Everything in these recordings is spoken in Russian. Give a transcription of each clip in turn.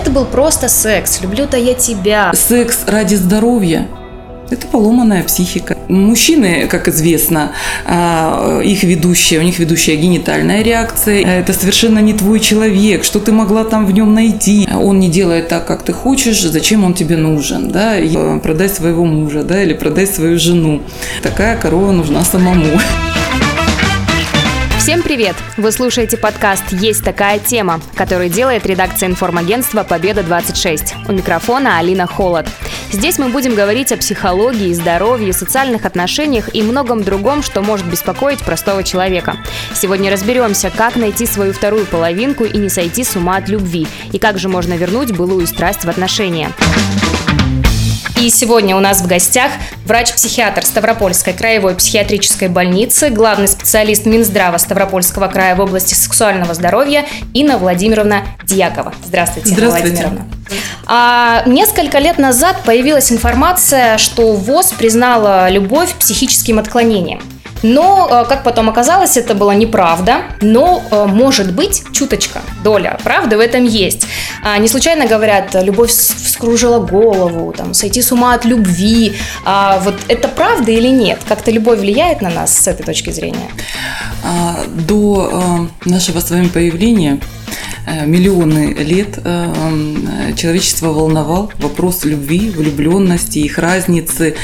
это был просто секс. Люблю-то я тебя. Секс ради здоровья это поломанная психика. Мужчины, как известно, а, их ведущая, у них ведущая генитальная реакция. Это совершенно не твой человек. Что ты могла там в нем найти? Он не делает так, как ты хочешь. Зачем он тебе нужен? Да? И продай своего мужа, да, или продай свою жену. Такая корова нужна самому. Всем привет! Вы слушаете подкаст «Есть такая тема», который делает редакция информагентства «Победа-26». У микрофона Алина Холод. Здесь мы будем говорить о психологии, здоровье, социальных отношениях и многом другом, что может беспокоить простого человека. Сегодня разберемся, как найти свою вторую половинку и не сойти с ума от любви, и как же можно вернуть былую страсть в отношения. И сегодня у нас в гостях врач-психиатр Ставропольской краевой психиатрической больницы, главный специалист Минздрава Ставропольского края в области сексуального здоровья Инна Владимировна Дьякова. Здравствуйте, Здравствуйте. Владимировна. А, несколько лет назад появилась информация, что ВОЗ признала любовь психическим отклонением. Но, э, как потом оказалось, это была неправда. Но, э, может быть, чуточка, доля правды в этом есть. А, не случайно говорят, любовь вскружила голову, там, сойти с ума от любви. А вот это правда или нет? Как-то любовь влияет на нас с этой точки зрения? А, до э, нашего с вами появления миллионы лет э, человечество волновал вопрос любви, влюбленности, их разницы,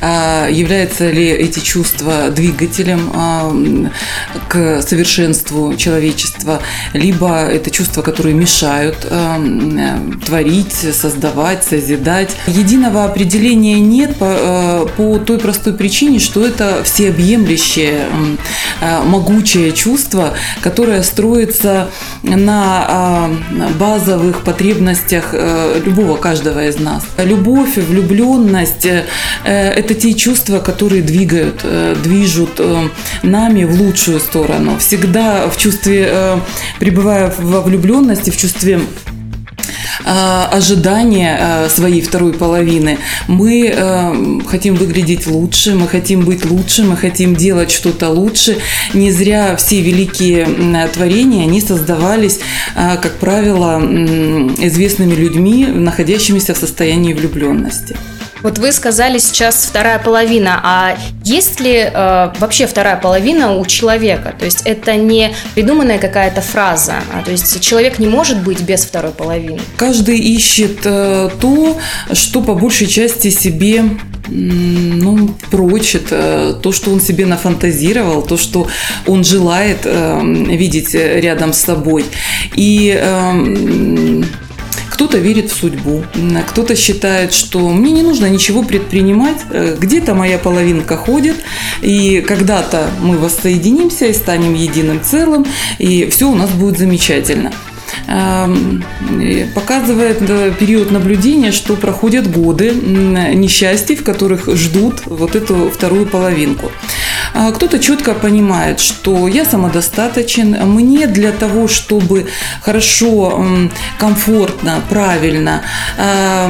э, являются ли эти чувства двигателем к совершенству человечества, либо это чувства, которые мешают творить, создавать, созидать. Единого определения нет по, по той простой причине, что это всеобъемлющее, могучее чувство, которое строится на базовых потребностях э, любого каждого из нас. Любовь, влюбленность э, – это те чувства, которые двигают, э, движут нами в лучшую сторону. Всегда в чувстве, пребывая во влюбленности, в чувстве ожидания э, своей второй половины. Мы э, хотим выглядеть лучше, мы хотим быть лучше, мы хотим делать что-то лучше. Не зря все великие творения, они создавались, как правило, известными людьми, находящимися в состоянии влюбленности. Вот вы сказали сейчас вторая половина, а есть ли э, вообще вторая половина у человека? То есть это не придуманная какая-то фраза, а то есть человек не может быть без второй половины. Каждый ищет э, то, что по большей части себе ну, прочит э, то, что он себе нафантазировал, то, что он желает э, видеть рядом с собой. И э, кто-то верит в судьбу, кто-то считает, что мне не нужно ничего предпринимать, э, где-то моя половинка ходит, и когда-то мы воссоединимся и станем единым целым, и все у нас будет замечательно эм, показывает э, период наблюдения, что проходят годы несчастий, в которых ждут вот эту вторую половинку. А кто-то четко понимает, что я самодостаточен, мне для того, чтобы хорошо, комфортно, правильно а,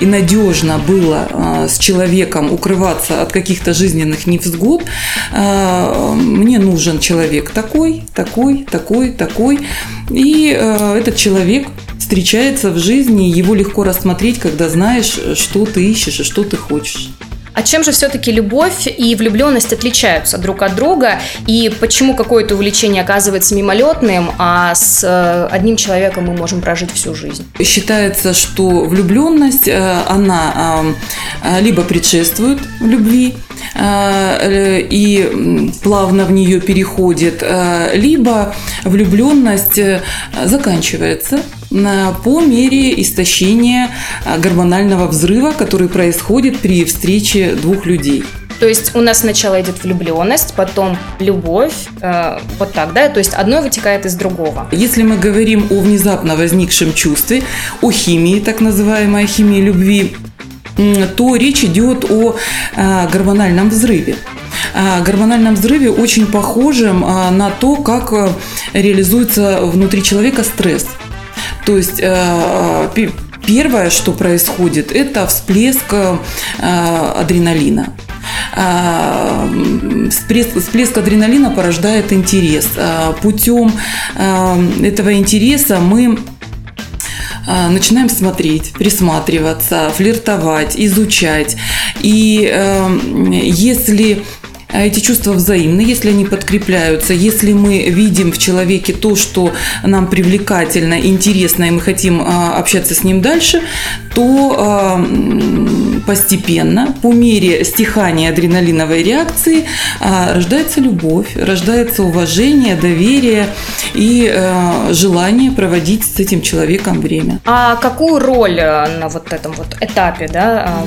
и надежно было а, с человеком укрываться от каких-то жизненных невзгод, мне нужен человек такой, такой, такой, такой. И этот человек встречается в жизни, его легко рассмотреть, когда знаешь, что ты ищешь и что ты хочешь. А чем же все-таки любовь и влюбленность отличаются друг от друга? И почему какое-то увлечение оказывается мимолетным, а с э, одним человеком мы можем прожить всю жизнь? Считается, что влюбленность, э, она э, либо предшествует любви, и плавно в нее переходит, либо влюбленность заканчивается по мере истощения а, гормонального взрыва, который происходит при встрече двух людей. То есть у нас сначала идет влюбленность, потом любовь, э, вот так, да? То есть одно вытекает из другого. Если мы говорим о внезапно возникшем чувстве, о химии, так называемой химии любви, то речь идет о э, гормональном взрыве гормональном взрыве очень похожем а, на то, как э, реализуется внутри человека стресс. То есть э, первое, что происходит, это всплеск э, адреналина. Э, всплеск, всплеск адреналина порождает интерес. Путем этого интереса мы начинаем смотреть, присматриваться, флиртовать, изучать. И э, если эти чувства взаимны, если они подкрепляются, если мы видим в человеке то, что нам привлекательно, интересно, и мы хотим а, общаться с ним дальше, то а, постепенно, по мере стихания адреналиновой реакции, а, рождается любовь, рождается уважение, доверие и желание проводить с этим человеком время. А какую роль э, на вот этом вот этапе, да,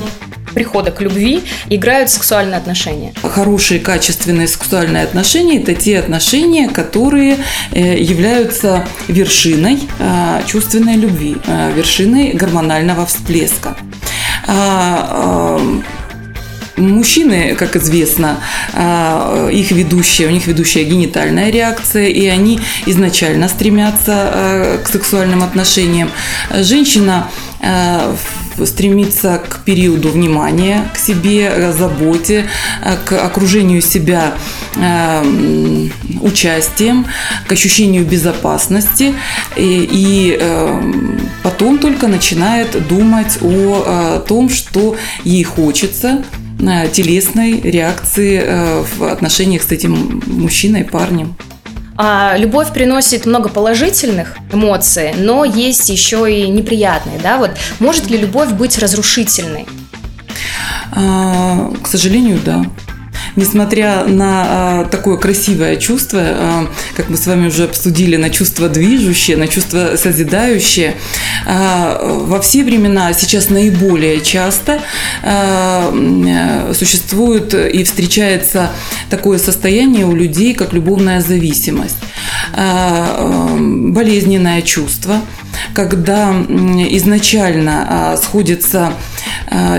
прихода к любви играют сексуальные отношения? Хорошие, качественные сексуальные отношения – это те отношения, которые э, являются вершиной а, чувственной любви, а, вершиной гормонального всплеска. А, Мужчины, как известно, их ведущая, у них ведущая генитальная реакция, и они изначально стремятся к сексуальным отношениям. Женщина стремиться к периоду внимания к себе, заботе, э, к окружению себя э, участием, к ощущению безопасности и, и э, потом только начинает думать о том, что ей хочется телесной реакции в отношениях с этим мужчиной, парнем. А, любовь приносит много положительных эмоций, но есть еще и неприятные, да? Вот может ли любовь быть разрушительной? А, к сожалению, да несмотря на а, такое красивое чувство, а, как мы с вами уже обсудили, на чувство движущее, на чувство созидающее, а, во все времена сейчас наиболее часто существует и встречается такое состояние у людей, как любовная зависимость, болезненное чувство, когда изначально сходится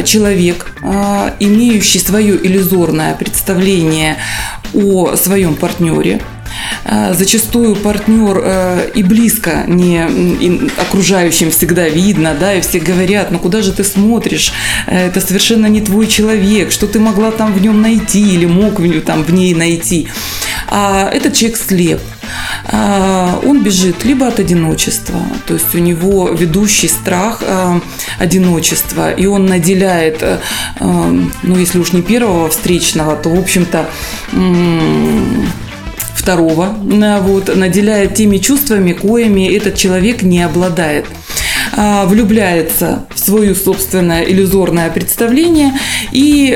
человек, имеющий свое иллюзорное представление о своем партнере, Зачастую партнер э, и близко не и окружающим всегда видно, да, и все говорят, ну куда же ты смотришь, э, это совершенно не твой человек, что ты могла там в нем найти или мог в, там, в ней найти. А этот человек слеп, он бежит либо от одиночества, то есть у него ведущий страх а, одиночества, и он наделяет, а, ну если уж не первого встречного, то в общем-то второго, вот, наделяет теми чувствами, коими этот человек не обладает влюбляется в свое собственное иллюзорное представление и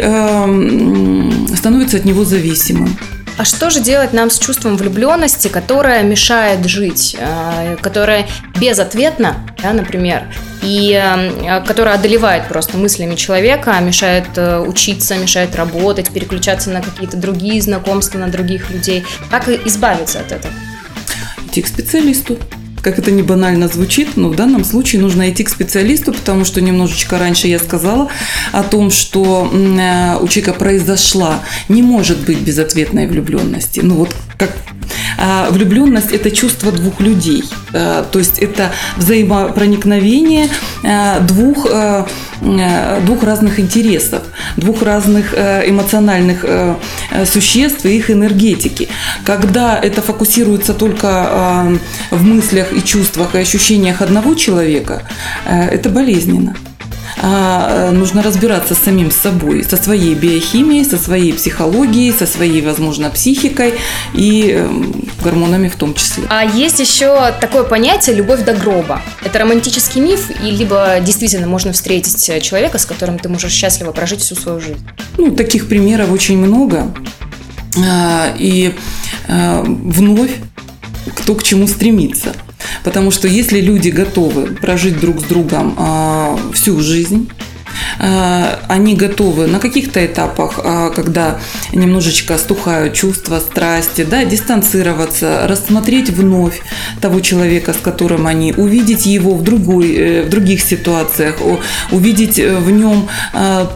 становится от него зависимым. А что же делать нам с чувством влюбленности, которое мешает жить, э, которое безответно, да, например, и э, которая одолевает просто мыслями человека, мешает э, учиться, мешает работать, переключаться на какие-то другие знакомства, на других людей. Как избавиться от этого? Идти к специалисту как это не банально звучит, но в данном случае нужно идти к специалисту, потому что немножечко раньше я сказала о том, что э, у человека произошла, не может быть безответной влюбленности. Ну вот как влюбленность – это чувство двух людей, э, то есть это взаимопроникновение э, двух, двух разных интересов, двух разных эмоциональных существ и их энергетики. Когда это фокусируется только в мыслях и чувствах и ощущениях одного человека, это болезненно. А, э, нужно разбираться с самим собой, со своей биохимией, со своей психологией, со своей, возможно, психикой и эм, гормонами в том числе. А есть еще такое понятие «любовь до гроба». Это романтический миф, и либо действительно можно встретить человека, с которым ты можешь счастливо прожить всю свою жизнь? Ну, таких примеров очень много. А, и а, вновь кто к чему стремится. Потому что если люди готовы прожить друг с другом э, всю жизнь, они готовы на каких-то этапах, э, когда немножечко стухают чувства, страсти, да, дистанцироваться, рассмотреть вновь того человека, с которым они, увидеть его в, другой, э, в других ситуациях, увидеть в нем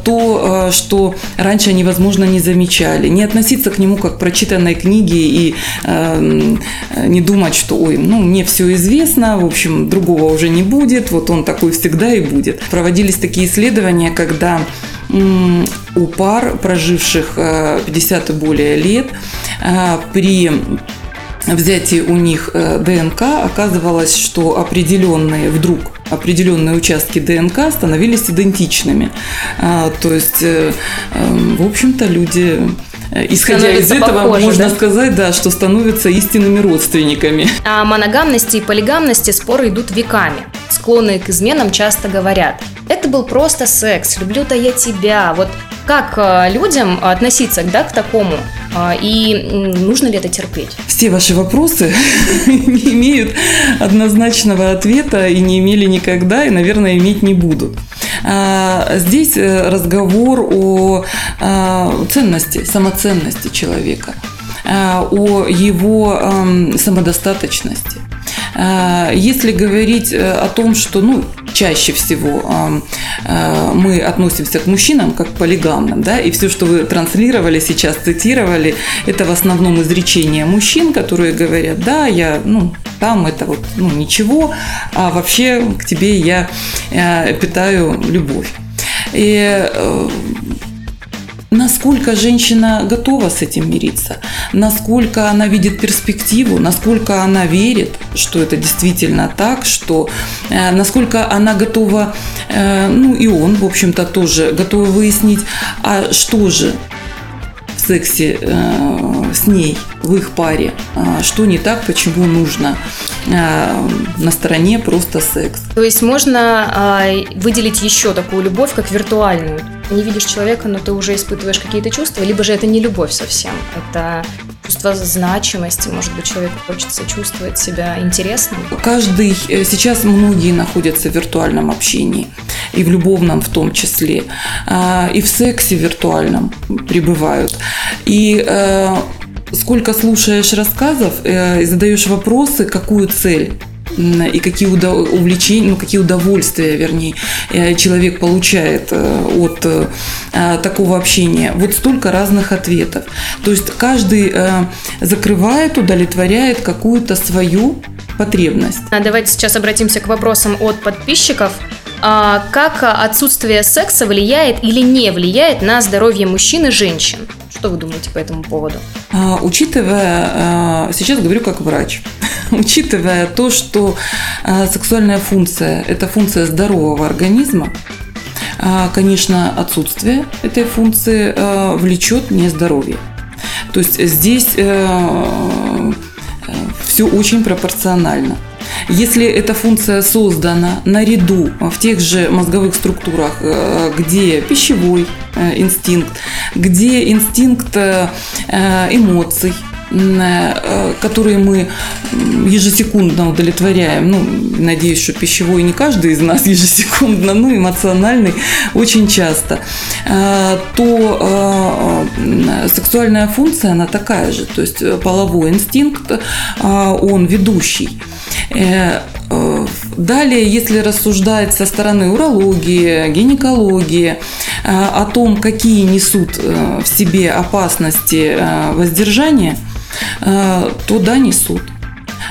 то, что раньше они, возможно, не замечали, не относиться к нему как к прочитанной книге и не думать, что, ой, ну, мне все известно, в общем, другого уже не будет, вот он такой всегда и будет. Проводились такие исследования, когда у пар, проживших 50 э, и более лет, э, при взятии у них э, ДНК оказывалось, что определенные вдруг определенные участки ДНК становились идентичными. А, то есть, эм, в общем-то, люди Исходя из этого, похожи, можно да? сказать, да, что становятся истинными родственниками. О моногамности и полигамности споры идут веками. Склонные к изменам часто говорят, это был просто секс, люблю-то я тебя. Вот как э, людям относиться да, к такому? А, и нужно ли это терпеть? Все ваши вопросы не имеют однозначного ответа и не имели никогда, и, наверное, иметь не будут. А, здесь э, разговор о а, ценности, самоценности человека, о его самодостаточности. Если говорить э, о том, что ну, чаще всего э, мы относимся к мужчинам как к полигамным, да, и все, что вы транслировали сейчас, цитировали, это в основном изречения мужчин, которые говорят, да, я, ну, там это вот, ну, ничего, а вообще к тебе я э, питаю любовь. И э, насколько женщина готова с этим мириться, насколько она видит перспективу, насколько она верит, что это действительно так, что э, насколько она готова, э, ну и он, в общем-то, тоже готовы выяснить, а что же в сексе э, с ней, в их паре, э, что не так, почему нужно э, на стороне просто секс. То есть можно э, выделить еще такую любовь, как виртуальную, не видишь человека, но ты уже испытываешь какие-то чувства, либо же это не любовь совсем, это чувство значимости, может быть, человеку хочется чувствовать себя интересным. Каждый, э, сейчас многие находятся в виртуальном общении, и в любовном в том числе, а, и в сексе виртуальном пребывают. И э, сколько слушаешь рассказов э, и задаешь вопросы, какую цель и какие увлечения, ну, какие удовольствия, вернее, э, человек получает э, от э, такого общения. Вот столько разных ответов. То есть каждый закрывает, удовлетворяет какую-то свою потребность. А давайте сейчас обратимся к вопросам от подписчиков. А как отсутствие секса влияет или не влияет на здоровье мужчин и женщин? Что вы думаете по этому поводу? А, учитывая, а, сейчас говорю как врач, учитывая то, что а, сексуальная функция – это функция здорового организма, конечно, отсутствие этой функции влечет нездоровье. То есть здесь все очень пропорционально. Если эта функция создана наряду в тех же мозговых структурах, где пищевой инстинкт, где инстинкт э, эмоций, которые мы ежесекундно удовлетворяем. Ну, надеюсь, что пищевой не каждый из нас ежесекундно, но эмоциональный очень часто. То сексуальная функция, она такая же. То есть половой инстинкт, он ведущий. Э, э, далее, если рассуждать со стороны урологии, гинекологии, э, о том, какие несут в себе опасности воздержания, то да, несут.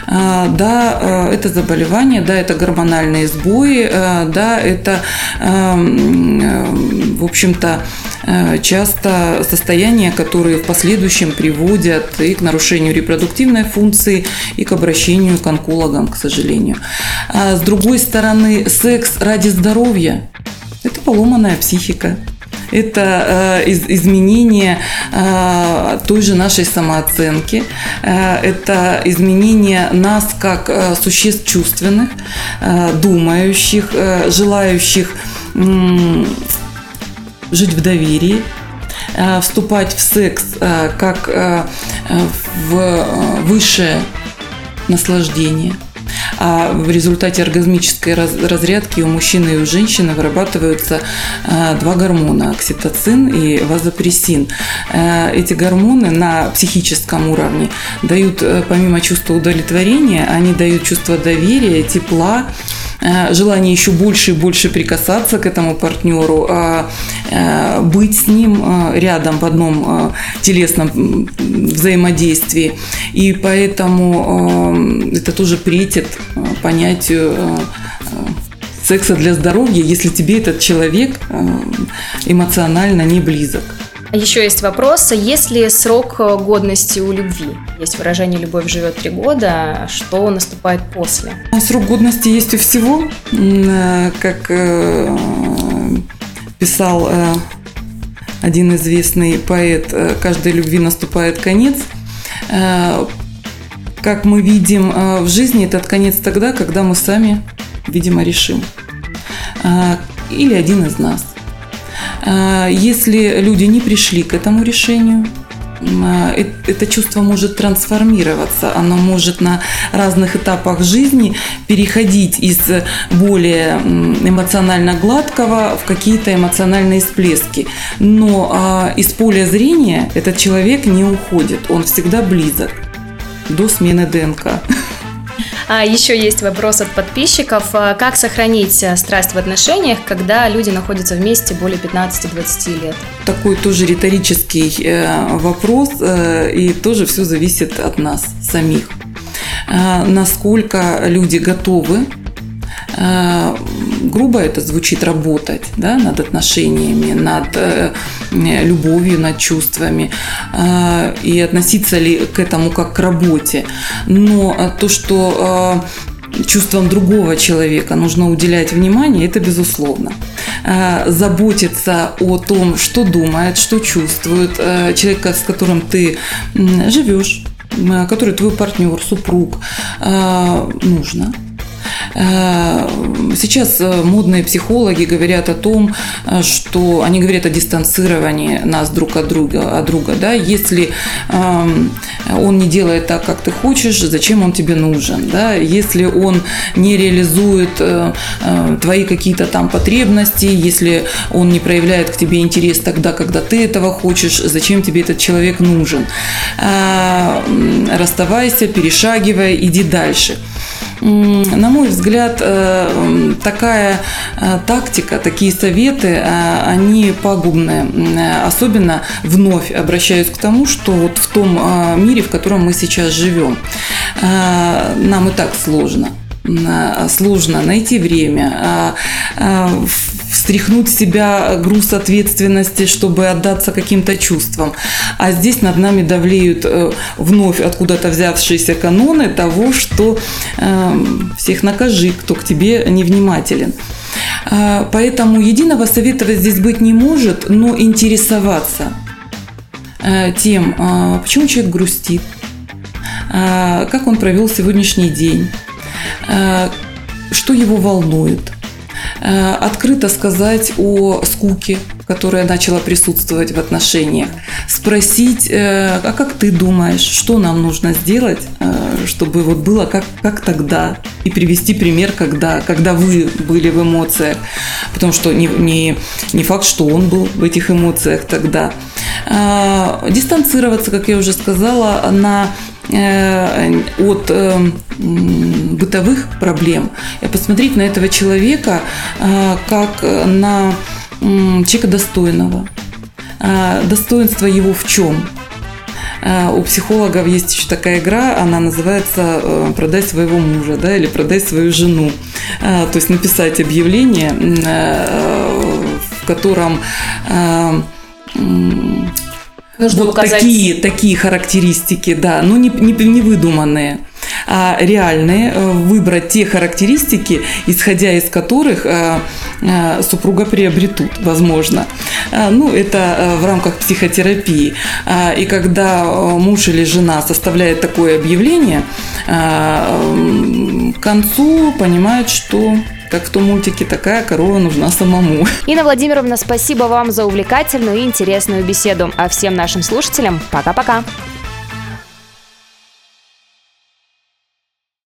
Да, это заболевание, да, это гормональные сбои, да, это, в общем-то, Э, часто состояния, которые в последующем приводят и к нарушению репродуктивной функции, и к обращению к онкологам, к сожалению. А с другой стороны, секс ради здоровья – это поломанная психика это э, из, изменение э, той же нашей самооценки, э, это изменение нас как э, существ чувственных, э, думающих, э, желающих э, жить в доверии, э, вступать в секс э, как э, в высшее наслаждение. А в результате оргазмической разрядки у мужчины и у женщины вырабатываются два гормона – окситоцин и вазопрессин. Эти гормоны на психическом уровне дают, помимо чувства удовлетворения, они дают чувство доверия, тепла, Э, желание еще больше и больше прикасаться к этому партнеру, а, э, быть с ним э, рядом в одном телесном взаимодействии. И поэтому это тоже претит понятию секса для здоровья, если тебе этот человек эмоционально не близок. Еще есть вопрос, есть ли срок годности у любви? Есть выражение «любовь живет три года», что наступает после? Срок годности есть у всего, э, как э, писал э, один известный поэт, каждой любви наступает конец. Как мы видим в жизни, этот конец тогда, когда мы сами, видимо, решим. Или один из нас. А, если люди не пришли к этому решению, а, это чувство может трансформироваться, оно может на разных этапах жизни переходить из более эмоционально гладкого в какие-то эмоциональные всплески. Но а, из поля зрения этот человек не уходит, он всегда близок до смены ДНК. А еще есть вопрос от подписчиков. А как сохранить э, страсть в отношениях, когда люди находятся вместе более 15-20 лет? Такой тоже риторический э, вопрос, э, и тоже все зависит от нас самих. Насколько люди готовы грубо это звучит работать да, над отношениями, над э, любовью, над чувствами э, и относиться ли к этому как к работе. Но то, что чувствам другого человека нужно уделять внимание, это безусловно. Заботиться о том, что думает, что чувствует человека, с которым ты живешь, который твой партнер, супруг, нужно. Э, сейчас э, модные психологи говорят о том, э, что они говорят о дистанцировании нас друг от друга, от друга да? если эм, он не делает так, как ты хочешь, зачем он тебе нужен, да? если он не реализует твои какие-то там потребности, если он не проявляет к тебе интерес тогда, когда ты этого хочешь, зачем тебе этот человек нужен. Расставайся, перешагивай, иди дальше на мой взгляд, э, такая э, тактика, такие советы, э, они пагубные. Особенно вновь обращаюсь к тому, что вот в том мире, в котором мы сейчас живем, нам и так сложно сложно найти время, встряхнуть с себя груз ответственности, чтобы отдаться каким-то чувствам. А здесь над нами давлеют э, вновь откуда-то взявшиеся каноны того, что эм, всех накажи, кто к тебе невнимателен. А, поэтому единого совета здесь быть не может, но интересоваться э, тем, почему человек грустит, как он провел сегодняшний день, что его волнует, Э, открыто сказать о скуке, которая начала присутствовать в отношениях, спросить, э, а как ты думаешь, что нам нужно сделать, э, чтобы вот было как, как тогда, и привести пример, когда, когда вы были в эмоциях, потому что не, не, не факт, что он был в этих эмоциях тогда. Дистанцироваться, как я уже сказала, на Э, от э, бытовых проблем, и посмотреть на этого человека э, как на человека достойного. Достоинство его в чем? У психологов есть еще такая игра, она называется «Продай своего мужа» да, или «Продай свою жену». То есть написать объявление, в котором Нужно вот указать... такие, такие характеристики, да, но не, не, не выдуманные а реальные, э, выбрать те характеристики, исходя из которых э, э, супруга приобретут, возможно. Ну, это в рамках психотерапии. И когда муж или жена составляет такое объявление, к концу понимают, что как в том мультике, такая корова нужна самому. Инна Владимировна, спасибо вам за увлекательную и интересную беседу. А всем нашим слушателям пока-пока.